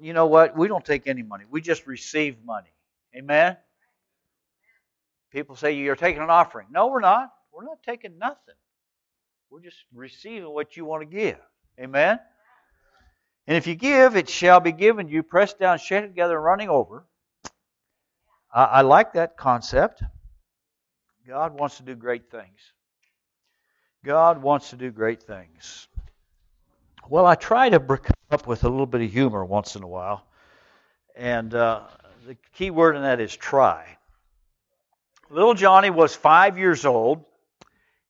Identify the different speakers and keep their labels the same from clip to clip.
Speaker 1: you know what? We don't take any money. We just receive money. Amen? People say you're taking an offering. No, we're not. We're not taking nothing. We're just receiving what you want to give. Amen? And if you give, it shall be given you, pressed down, shaken together, and running over. I, I like that concept. God wants to do great things. God wants to do great things. Well, I try to come up with a little bit of humor once in a while. And uh, the key word in that is try. Little Johnny was five years old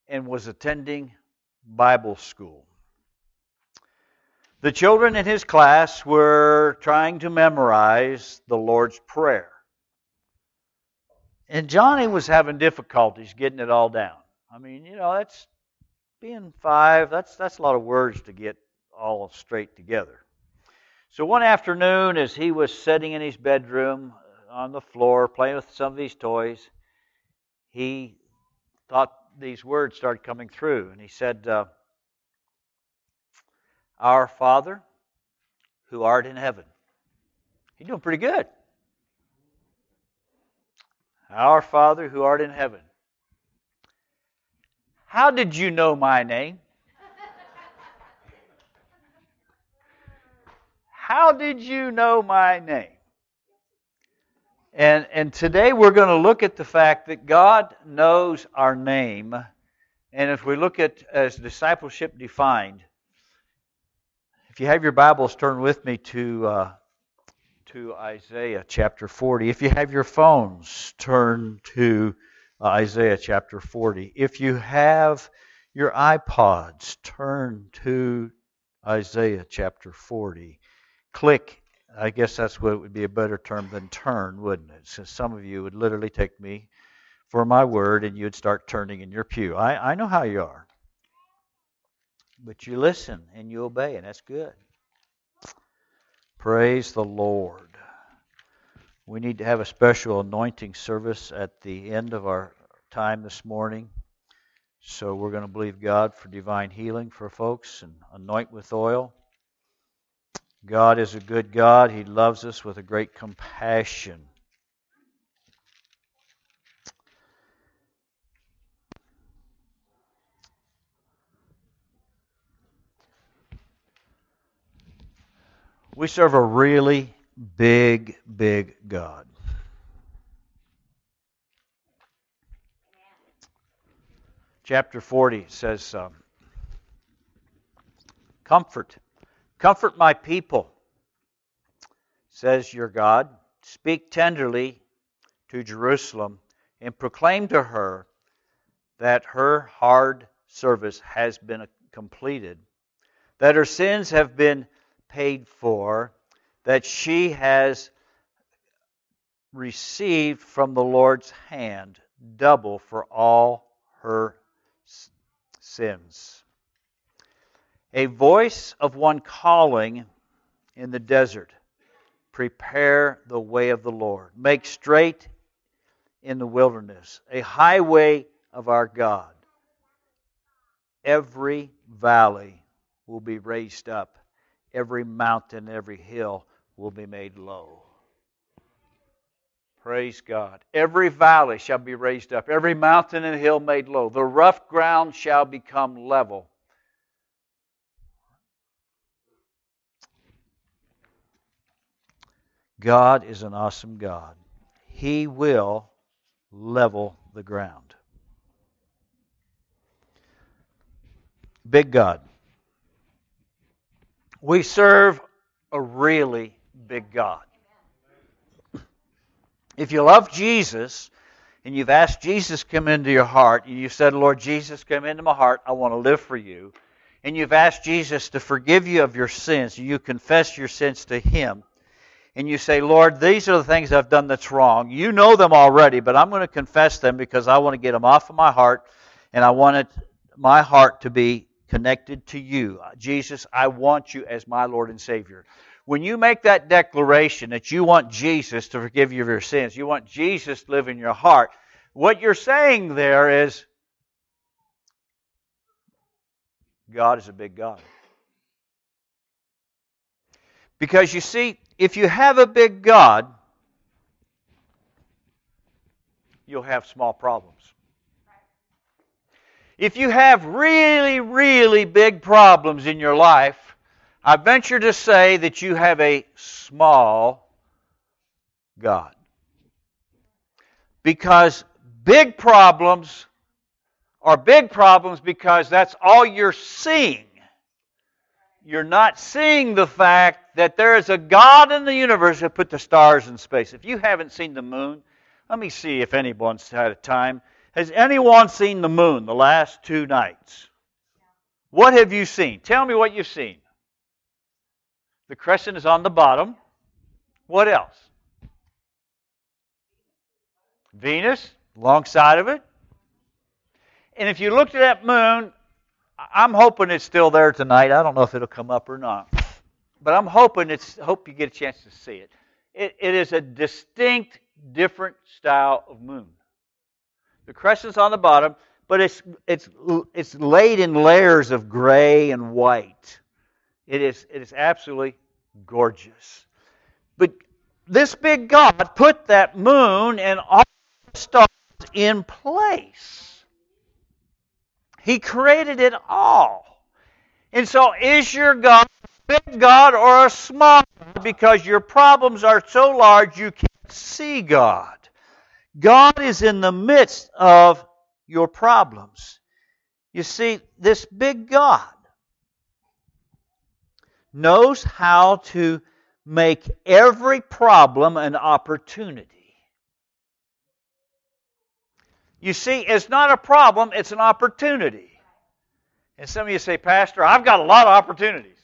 Speaker 1: and was attending Bible school. The children in his class were trying to memorize the Lord's Prayer. And Johnny was having difficulties getting it all down. I mean, you know, that's being five, that's that's a lot of words to get all straight together. So one afternoon, as he was sitting in his bedroom on the floor playing with some of these toys, he thought these words started coming through, and he said, uh, our Father who art in heaven. He's doing pretty good. Our Father who art in heaven. How did you know my name? How did you know my name? And, and today we're going to look at the fact that God knows our name. And if we look at as discipleship defined, if you have your Bibles, turn with me to uh, to Isaiah chapter 40. If you have your phones, turn to Isaiah chapter 40. If you have your iPods, turn to Isaiah chapter 40. Click. I guess that's what would be a better term than turn, wouldn't it? So some of you would literally take me for my word and you'd start turning in your pew. I, I know how you are. But you listen and you obey, and that's good. Praise the Lord. We need to have a special anointing service at the end of our time this morning. So we're going to believe God for divine healing for folks and anoint with oil. God is a good God. He loves us with a great compassion. We serve a really big, big God. Chapter 40 says, Comfort, comfort my people, says your God. Speak tenderly to Jerusalem and proclaim to her that her hard service has been completed, that her sins have been paid for, that she has received from the Lord's hand double for all her sins. A voice of one calling in the desert Prepare the way of the Lord, make straight in the wilderness a highway of our God. Every valley will be raised up every mountain, and every hill will be made low. Praise God. Every valley shall be raised up, every mountain and hill made low. The rough ground shall become level. God is an awesome God. He will level the ground. Big God. We serve a really big God. If you love Jesus and you've asked Jesus come into your heart and you said, Lord Jesus, come into my heart, I want to live for you. And you've asked Jesus to forgive you of your sins, and you confess your sins to Him. And you say, Lord, these are the things I've done that's wrong. You know them already, but I'm going to confess them because I want to get them off of my heart and I want it, my heart to be connected to you. Jesus, I want you as my Lord and Savior. When you make that declaration that you want Jesus to forgive you of your sins, you want Jesus to live in your heart, what you're saying there is God is a big God. Because you see, if you have a big God, you'll have small problems. If you have really, really big problems in your life, I venture to say that you have a small God. Because big problems are big problems because that's all you're seeing. You're not seeing the fact that there is a God in the universe that put the stars in space. If you haven't seen the moon, let me see if anyone's had a time. Has anyone seen the moon the last two nights? What have you seen? Tell me what you've seen. The crescent is on the bottom. What else? Venus, alongside of it. And if you looked at that moon, I'm hoping it's still there tonight. I don't know if it'll come up or not. But I'm hoping it's hope you get a chance to see it. It, it is a distinct, different style of moon. The crescent's on the bottom, but it's it's it's laid in layers of gray and white. It is, it is absolutely gorgeous. But this big God put that moon and all the stars in place. He created it all. And so, is your God a big God or a small God? Because your problems are so large you can't see God. God is in the midst of your problems. You see, this big God knows how to make every problem an opportunity. You see, it's not a problem, it's an opportunity. And some of you say, Pastor, I've got a lot of opportunities.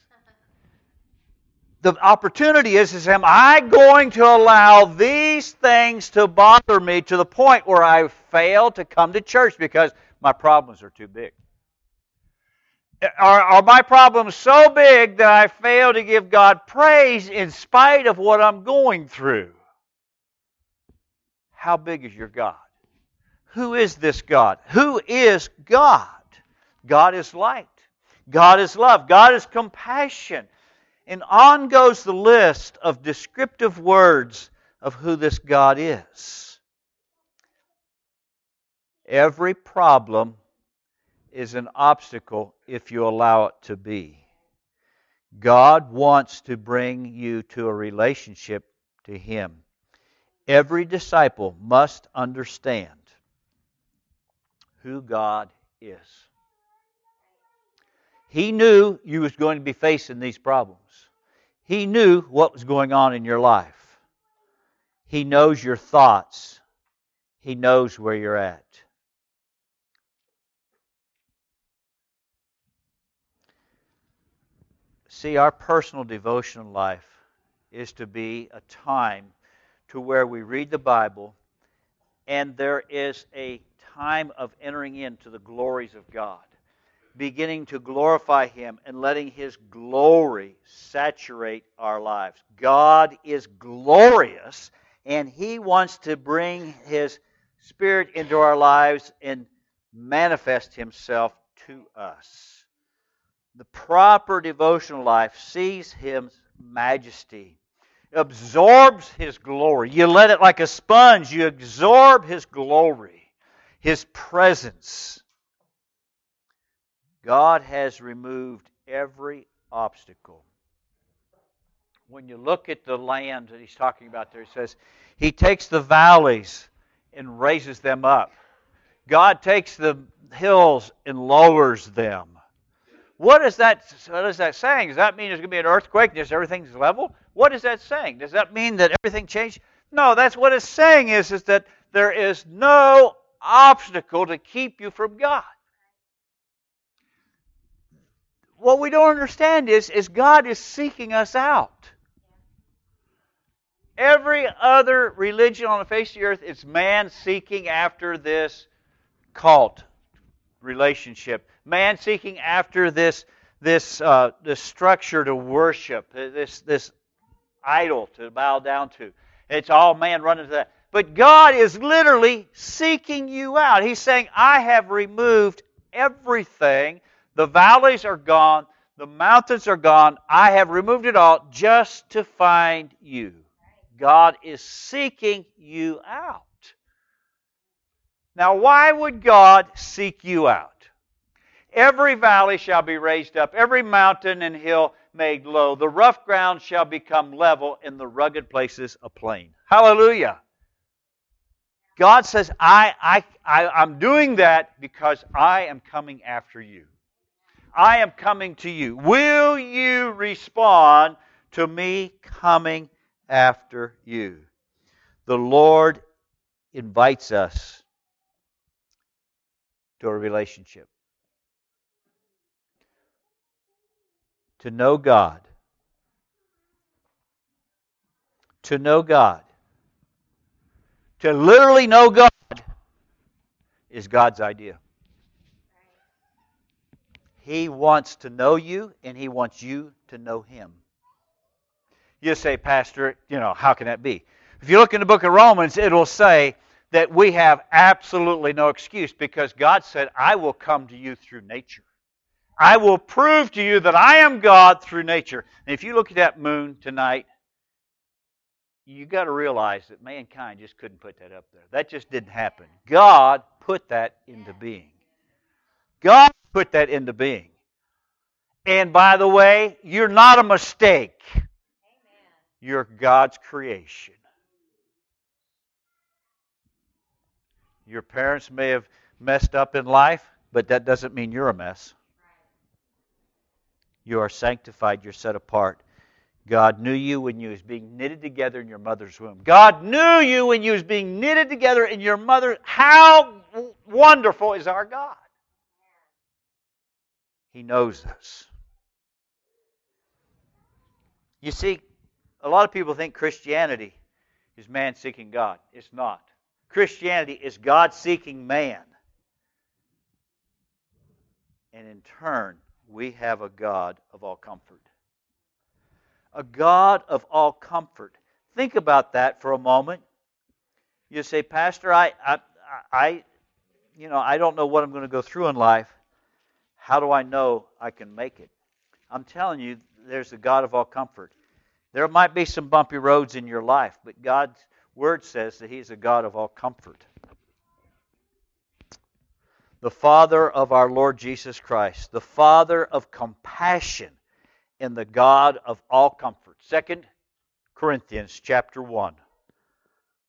Speaker 1: The opportunity is, is am I going to allow these things to bother me to the point where I fail to come to church because my problems are too big? Are, are my problems so big that I fail to give God praise in spite of what I'm going through? How big is your God? Who is this God? Who is God? God is light. God is love. God is compassion. And on goes the list of descriptive words of who this God is. Every problem is an obstacle if you allow it to be. God wants to bring you to a relationship to Him. Every disciple must understand who God is. He knew you was going to be facing these problems. He knew what was going on in your life. He knows your thoughts. He knows where you're at. See, our personal devotional life is to be a time to where we read the Bible and there is a time of entering into the glories of God, beginning to glorify Him and letting His glory saturate our lives. God is glorious and He wants to bring His Spirit into our lives and manifest Himself to us the proper devotional life sees His majesty, absorbs His glory. You let it like a sponge, you absorb His glory, His presence. God has removed every obstacle. When you look at the land that He's talking about there, He says, He takes the valleys and raises them up. God takes the hills and lowers them. What is that? What is that saying? Does that mean there's going to be an earthquake and just everything's level? What is that saying? Does that mean that everything changed? No, that's what it's saying is, is that there is no obstacle to keep you from God. What we don't understand is, is God is seeking us out. Every other religion on the face of the earth is man seeking after this cult relationship man seeking after this this uh, this structure to worship, this this idol to bow down to. It's all man running to that. But God is literally seeking you out. He's saying, I have removed everything. The valleys are gone. The mountains are gone. I have removed it all just to find you. God is seeking you out. Now, why would God seek you out? Every valley shall be raised up, every mountain and hill made low. The rough ground shall become level, and the rugged places a plain. Hallelujah. God says, I, I, I, I'm doing that because I am coming after you. I am coming to you. Will you respond to me coming after you? The Lord invites us to a relationship. To know God. To know God. To literally know God is God's idea. He wants to know you, and He wants you to know Him. You say, Pastor, you know, how can that be? If you look in the book of Romans, it will say that we have absolutely no excuse because God said, I will come to you through nature. I will prove to you that I am God through nature. And if you look at that moon tonight, you got to realize that mankind just couldn't put that up there. That just didn't happen. God put that into being. God put that into being. And by the way, you're not a mistake. You're God's creation. Your parents may have messed up in life, but that doesn't mean you're a mess. You are sanctified, you're set apart. God knew you when you was being knitted together in your mother's womb. God knew you when you was being knitted together in your mother. How wonderful is our God? He knows us. You see, a lot of people think Christianity is man seeking God. It's not. Christianity is God seeking man. And in turn, we have a God of all comfort. A God of all comfort. Think about that for a moment. You say, Pastor, I, I, I, you know, I don't know what I'm going to go through in life. How do I know I can make it? I'm telling you, there's a God of all comfort. There might be some bumpy roads in your life, but God's word says that He's a God of all comfort. The Father of our Lord Jesus Christ, the Father of compassion and the God of all comfort. Second Corinthians chapter 1,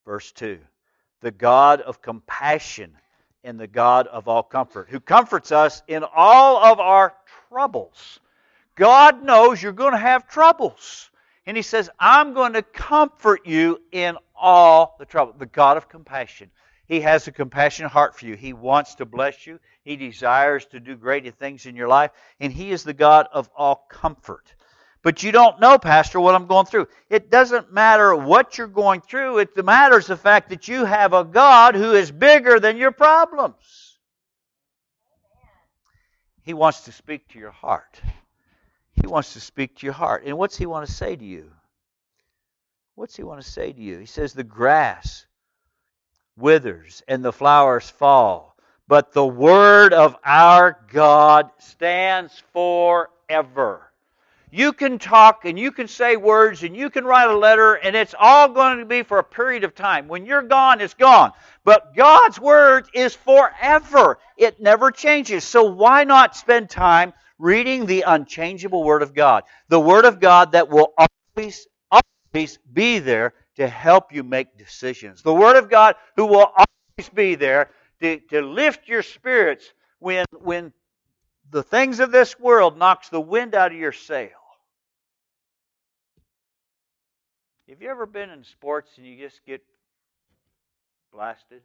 Speaker 1: verse 2. The God of compassion in the God of all comfort, who comforts us in all of our troubles. God knows you're going to have troubles. And He says, I'm going to comfort you in all the trouble. The God of compassion. He has a compassionate heart for you. He wants to bless you. He desires to do greater things in your life. And He is the God of all comfort. But you don't know, Pastor, what I'm going through. It doesn't matter what you're going through. It matters the fact that you have a God who is bigger than your problems. He wants to speak to your heart. He wants to speak to your heart. And what's he want to say to you? What's he want to say to you? He says, The grass withers and the flowers fall, but the word of our God stands forever. You can talk and you can say words and you can write a letter, and it's all going to be for a period of time. When you're gone, it's gone. But God's Word is forever, it never changes. So why not spend time reading the unchangeable Word of God? The Word of God that will always, always be there to help you make decisions. The Word of God who will always be there to, to lift your spirits when, when the things of this world knocks the wind out of your sail. Have you ever been in sports and you just get blasted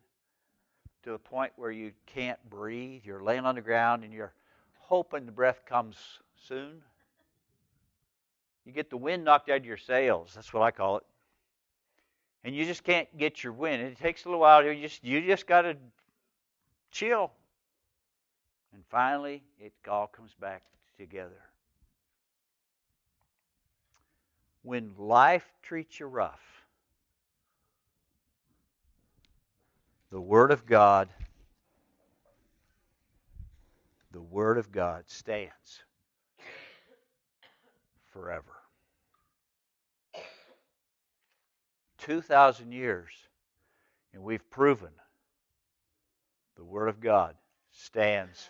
Speaker 1: to the point where you can't breathe? You're laying on the ground and you're hoping the breath comes soon. You get the wind knocked out of your sails. That's what I call it. And you just can't get your wind. It takes a little while. You just you just got to chill. And finally, it all comes back together. when life treats you rough, the Word of God, the Word of God stands. forever. 2,000 years, and we've proven the Word of God stands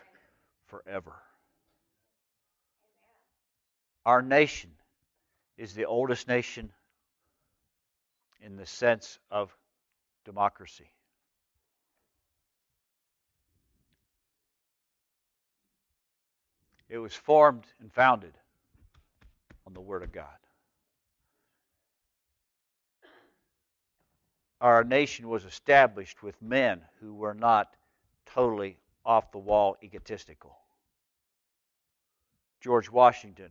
Speaker 1: forever. Our nation is the oldest nation in the sense of democracy. It was formed and founded on the Word of God. Our nation was established with men who were not totally off the wall egotistical. George Washington,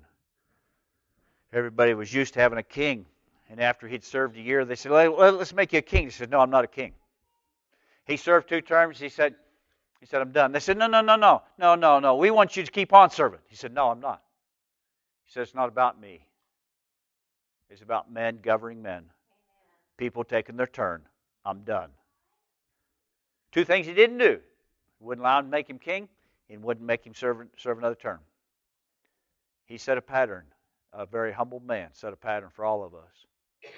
Speaker 1: everybody was used to having a king. And after he'd served a year, they said, let's make you a king. He said, no, I'm not a king. He served two terms. He said, he said, I'm done. They said, no, no, no, no, no, no, no. We want you to keep on serving. He said, no, I'm not. He said, it's not about me. It's about men governing men. People taking their turn. I'm done. Two things he didn't do. He wouldn't allow him to make him king, and wouldn't make him serve, serve another term. He set a pattern. A very humble man set a pattern for all of us.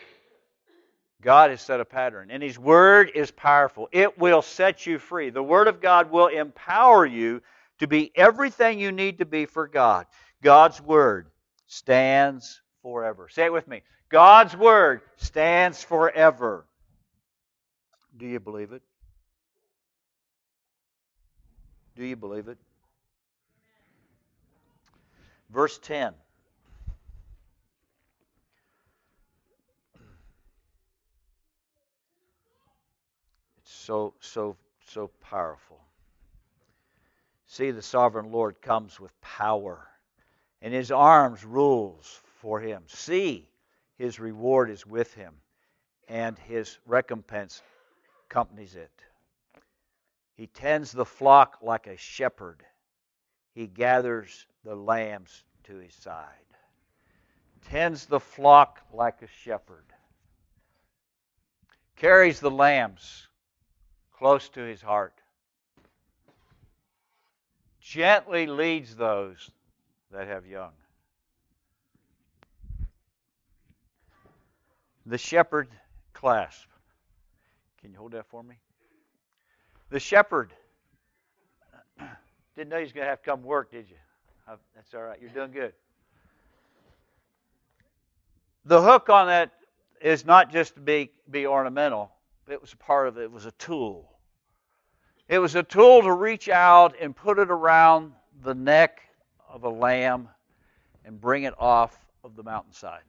Speaker 1: God has set a pattern, and His Word is powerful. It will set you free. The Word of God will empower you to be everything you need to be for God. God's Word stands forever. Say it with me. God's Word stands forever. Do you believe it? Do you believe it? Verse 10. It's so, so, so powerful. See, the sovereign Lord comes with power, and his arms rules for him. See, his reward is with him, and his recompense accompanies it. He tends the flock like a shepherd. He gathers the lambs to his side. Tends the flock like a shepherd. Carries the lambs close to his heart. Gently leads those that have young. The shepherd clasp. Can you hold that for me? The shepherd. Didn't know he was going to have to come work, did you? Uh, that's all right. You're doing good. The hook on that is not just to be, be ornamental, it was a part of it. It was a tool. It was a tool to reach out and put it around the neck of a lamb and bring it off of the mountainside.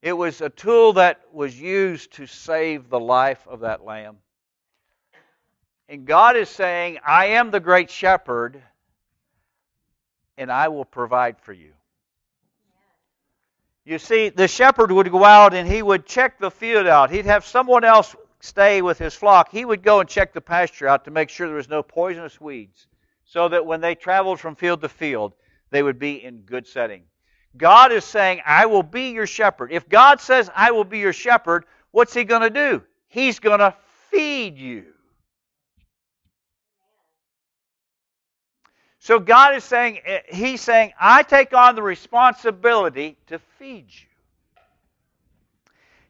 Speaker 1: It was a tool that was used to save the life of that lamb. And God is saying, I am the great shepherd, and I will provide for you. You see, the shepherd would go out and he would check the field out. He'd have someone else stay with his flock. He would go and check the pasture out to make sure there was no poisonous weeds, so that when they traveled from field to field, they would be in good setting. God is saying, I will be your shepherd. If God says, I will be your shepherd, what's he going to do? He's going to feed you. So God is saying, eh, He's saying, I take on the responsibility to feed you.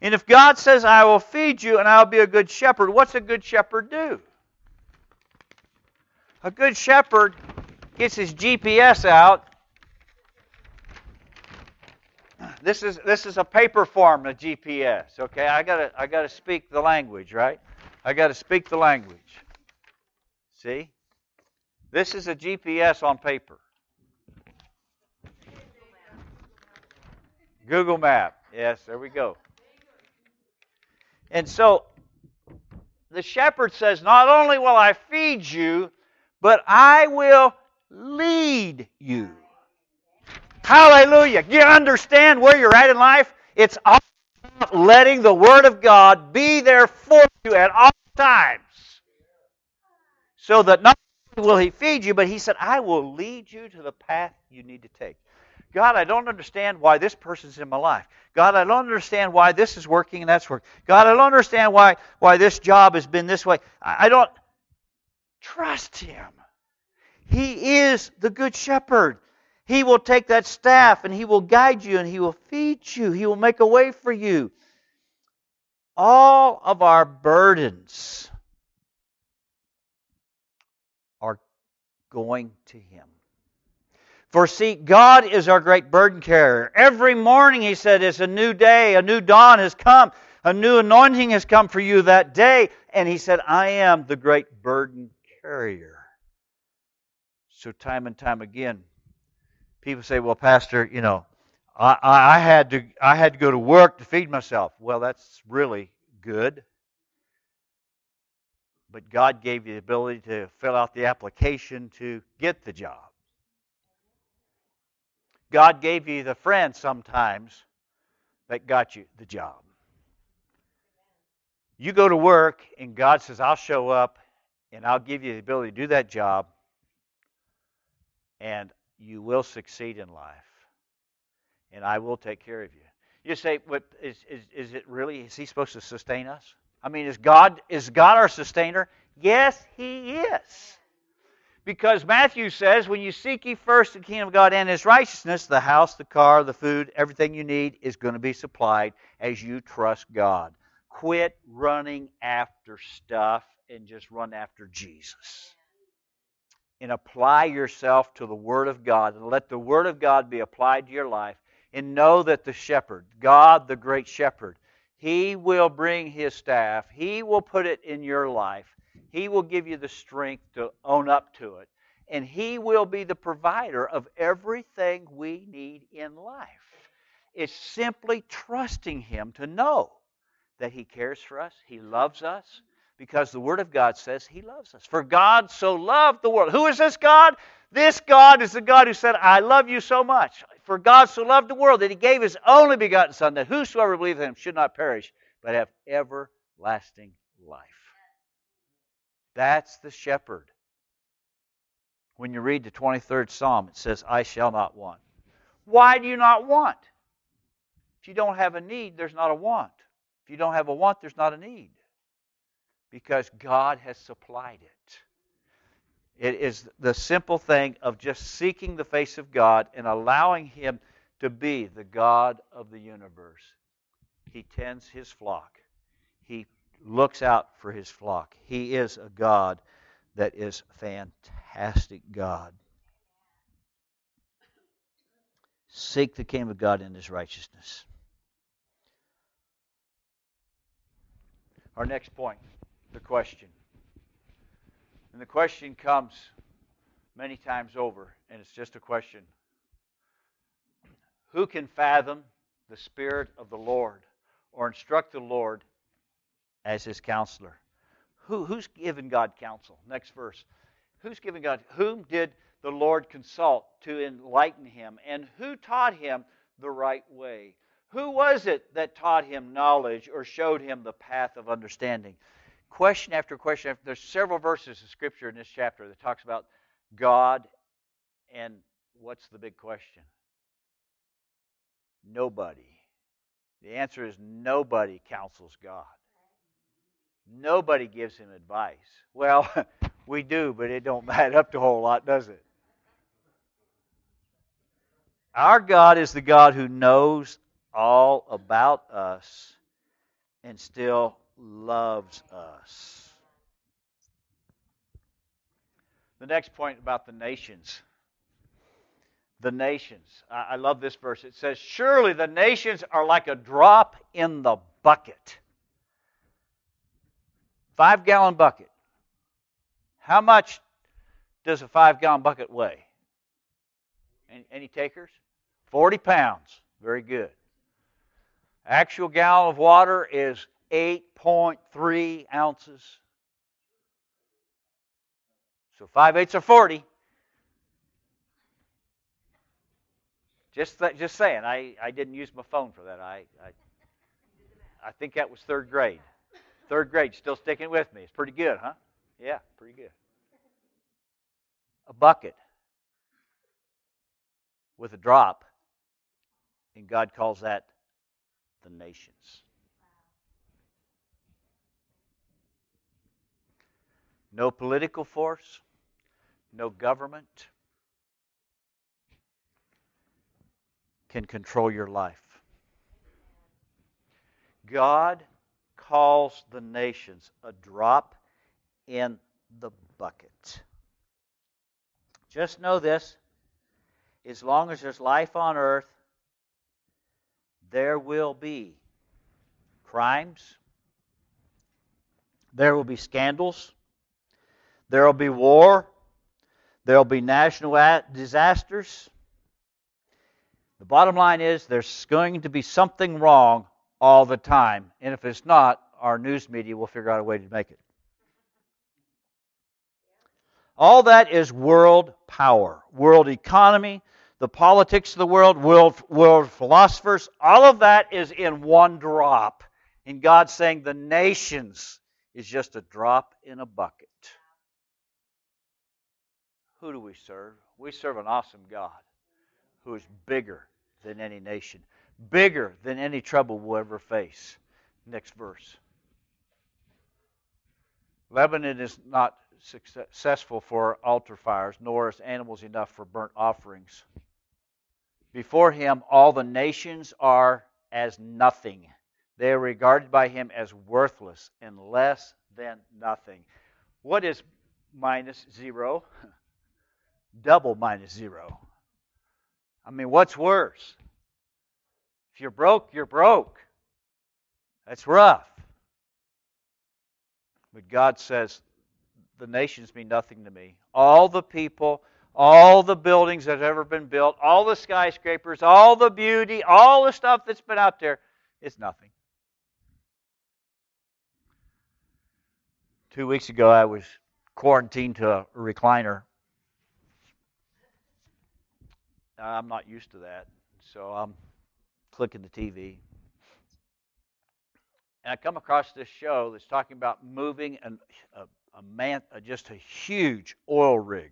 Speaker 1: And if God says, I will feed you and I'll be a good shepherd, what's a good shepherd do? A good shepherd gets his GPS out this is this is a paper form of GPS. Okay, I gotta I gotta speak the language, right? I gotta speak the language. See, this is a GPS on paper. Google Map. Yes, there we go. And so the shepherd says, Not only will I feed you, but I will lead you. Hallelujah. You understand where you're at in life? It's all about letting the Word of God be there for you at all times. So that not only will He feed you, but He said, I will lead you to the path you need to take. God, I don't understand why this person's in my life. God, I don't understand why this is working and that's working. God, I don't understand why, why this job has been this way. I don't trust Him. He is the Good Shepherd. He will take that staff and He will guide you and He will feed you. He will make a way for you. All of our burdens are going to Him. For see, God is our great burden carrier. Every morning, He said, is a new day, a new dawn has come, a new anointing has come for you that day. And He said, I am the great burden carrier. So, time and time again, people say, "Well, Pastor, you know, I, I had to I had to go to work to feed myself." Well, that's really good, but God gave you the ability to fill out the application to get the job. God gave you the friend sometimes that got you the job. You go to work, and God says, I'll show up and I'll give you the ability to do that job, and you will succeed in life, and I will take care of you. You say, "What is is is it really? Is He supposed to sustain us? I mean, is God is God our sustainer? Yes, He is. Because Matthew says, when you seek ye first the kingdom of God and His righteousness, the house, the car, the food, everything you need is going to be supplied as you trust God. Quit running after stuff and just run after Jesus and apply yourself to the Word of God and let the Word of God be applied to your life and know that the shepherd, God the great shepherd, He will bring His staff, He will put it in your life, He will give you the strength to own up to it, and He will be the provider of everything we need in life. It's simply trusting Him to know that He cares for us, He loves us, because the Word of God says He loves us. For God so loved the world. Who is this God? This God is the God who said, I love you so much. For God so loved the world that He gave His only begotten Son, that whosoever believes in Him should not perish, but have everlasting life. That's the shepherd. When you read the 23rd Psalm, it says, I shall not want. Why do you not want? If you don't have a need, there's not a want. If you don't have a want, there's not a need because God has supplied it. It is the simple thing of just seeking the face of God and allowing Him to be the God of the universe. He tends His flock, He looks out for His flock. He is a God that is fantastic God. Seek the kingdom of God in His righteousness. Our next point the question. And the question comes many times over, and it's just a question Who can fathom the Spirit of the Lord or instruct the Lord as his counselor? Who, who's given God counsel? Next verse. Who's given God? Whom did the Lord consult to enlighten him? And who taught him the right way? Who was it that taught him knowledge or showed him the path of understanding? Question after question. After, there's several verses of Scripture in this chapter that talks about God and what's the big question? Nobody. The answer is nobody counsels God. Nobody gives him advice. Well, we do, but it don't add up to a whole lot, does it? Our God is the God who knows all about us and still loves us. The next point about the nations. The nations. I, love this verse. It says, Surely the nations are like a drop in the bucket. Five gallon bucket. How much does a five gallon bucket weigh? Any, any takers? 40 pounds. Very good. Actual gallon of water is 8.3 ounces. So 5 eighths are 40. Just, just saying, I, I didn't use my phone for that. I, I, I think that was third grade. Third grade, still sticking with me. It's pretty good, huh? Yeah, pretty good. A bucket with a drop, and God calls that the nations. No political force, no government, can control your life. God calls the nations a drop in the bucket. Just know this as long as there's life on earth, there will be crimes, there will be scandals, there will be war, there will be national disasters. The bottom line is there's going to be something wrong all the time. And if it's not, our news media will figure out a way to make it. All that is world power, world economy, the politics of the world, world, world philosophers. All of that is in one drop. And God saying the nations is just a drop in a bucket. Who do we serve? We serve an awesome God who is bigger than any nation, bigger than any trouble we'll ever face. Next verse. Lebanon is not successful for altar fires, nor is animals enough for burnt offerings. Before him, all the nations are as nothing. They are regarded by him as worthless and less than nothing. What is minus zero? Double minus zero. I mean, what's worse? If you're broke, you're broke. That's rough. But God says, the nations mean nothing to me. All the people, all the buildings that have ever been built, all the skyscrapers, all the beauty, all the stuff that's been out there, it's nothing. Two weeks ago, I was quarantined to a recliner. I'm not used to that, so I'm clicking the TV. And I come across this show that's talking about moving an, a, a man, a, just a huge oil rig,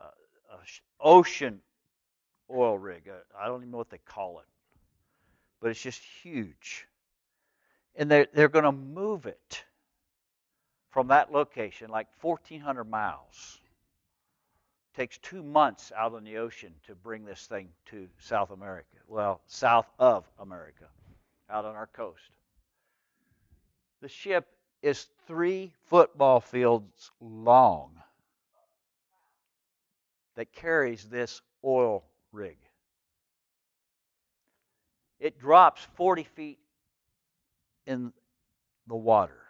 Speaker 1: uh, a ocean oil rig. Uh, I don't even know what they call it, but it's just huge. And they're, they're going to move it from that location, like 1,400 miles takes two months out on the ocean to bring this thing to South America. Well, south of America, out on our coast. The ship is three football fields long that carries this oil rig. It drops 40 feet in the water.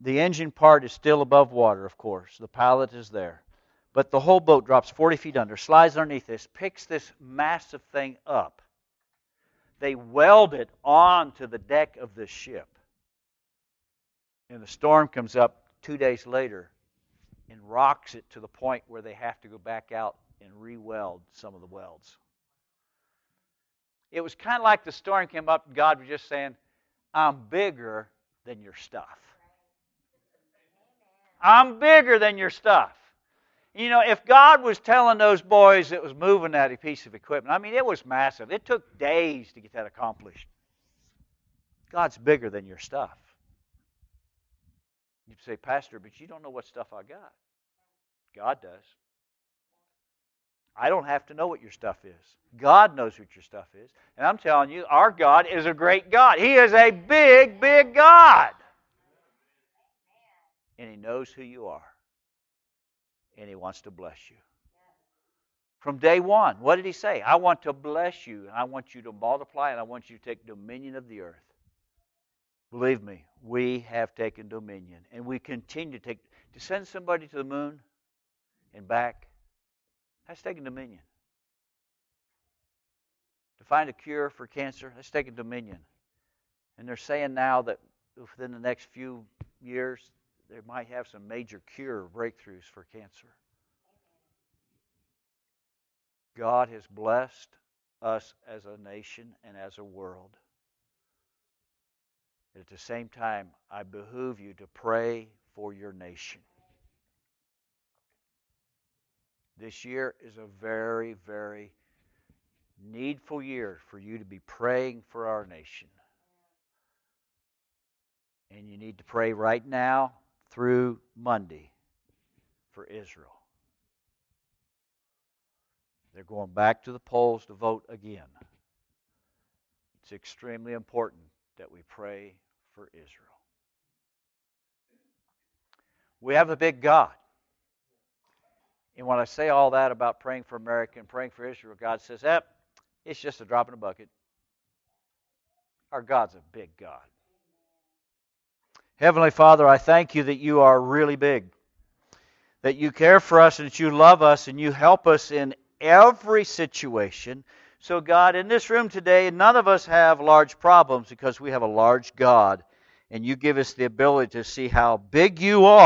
Speaker 1: The engine part is still above water, of course. The pilot is there. But the whole boat drops 40 feet under, slides underneath this, picks this massive thing up. They weld it onto the deck of the ship. And the storm comes up two days later and rocks it to the point where they have to go back out and re-weld some of the welds. It was kind of like the storm came up and God was just saying, I'm bigger than your stuff. I'm bigger than your stuff. You know, if God was telling those boys that was moving that piece of equipment, I mean, it was massive. It took days to get that accomplished. God's bigger than your stuff. You say, Pastor, but you don't know what stuff I got. God does. I don't have to know what your stuff is. God knows what your stuff is. And I'm telling you, our God is a great God. He is a big, big God and He knows who you are. And He wants to bless you. From day one, what did He say? I want to bless you, and I want you to multiply, and I want you to take dominion of the earth. Believe me, we have taken dominion, and we continue to take. To send somebody to the moon and back, that's taking dominion. To find a cure for cancer, that's taking dominion. And they're saying now that within the next few years, they might have some major cure breakthroughs for cancer. God has blessed us as a nation and as a world. At the same time, I behoove you to pray for your nation. This year is a very, very needful year for you to be praying for our nation. And you need to pray right now through Monday for Israel. they're going back to the polls to vote again. It's extremely important that we pray for Israel. We have a big God. And when I say all that about praying for America and praying for Israel, God says, eh, it's just a drop in a bucket. Our God's a big God. Heavenly Father, I thank you that you are really big, that you care for us and that you love us and you help us in every situation. So, God, in this room today, none of us have large problems because we have a large God, and you give us the ability to see how big you are.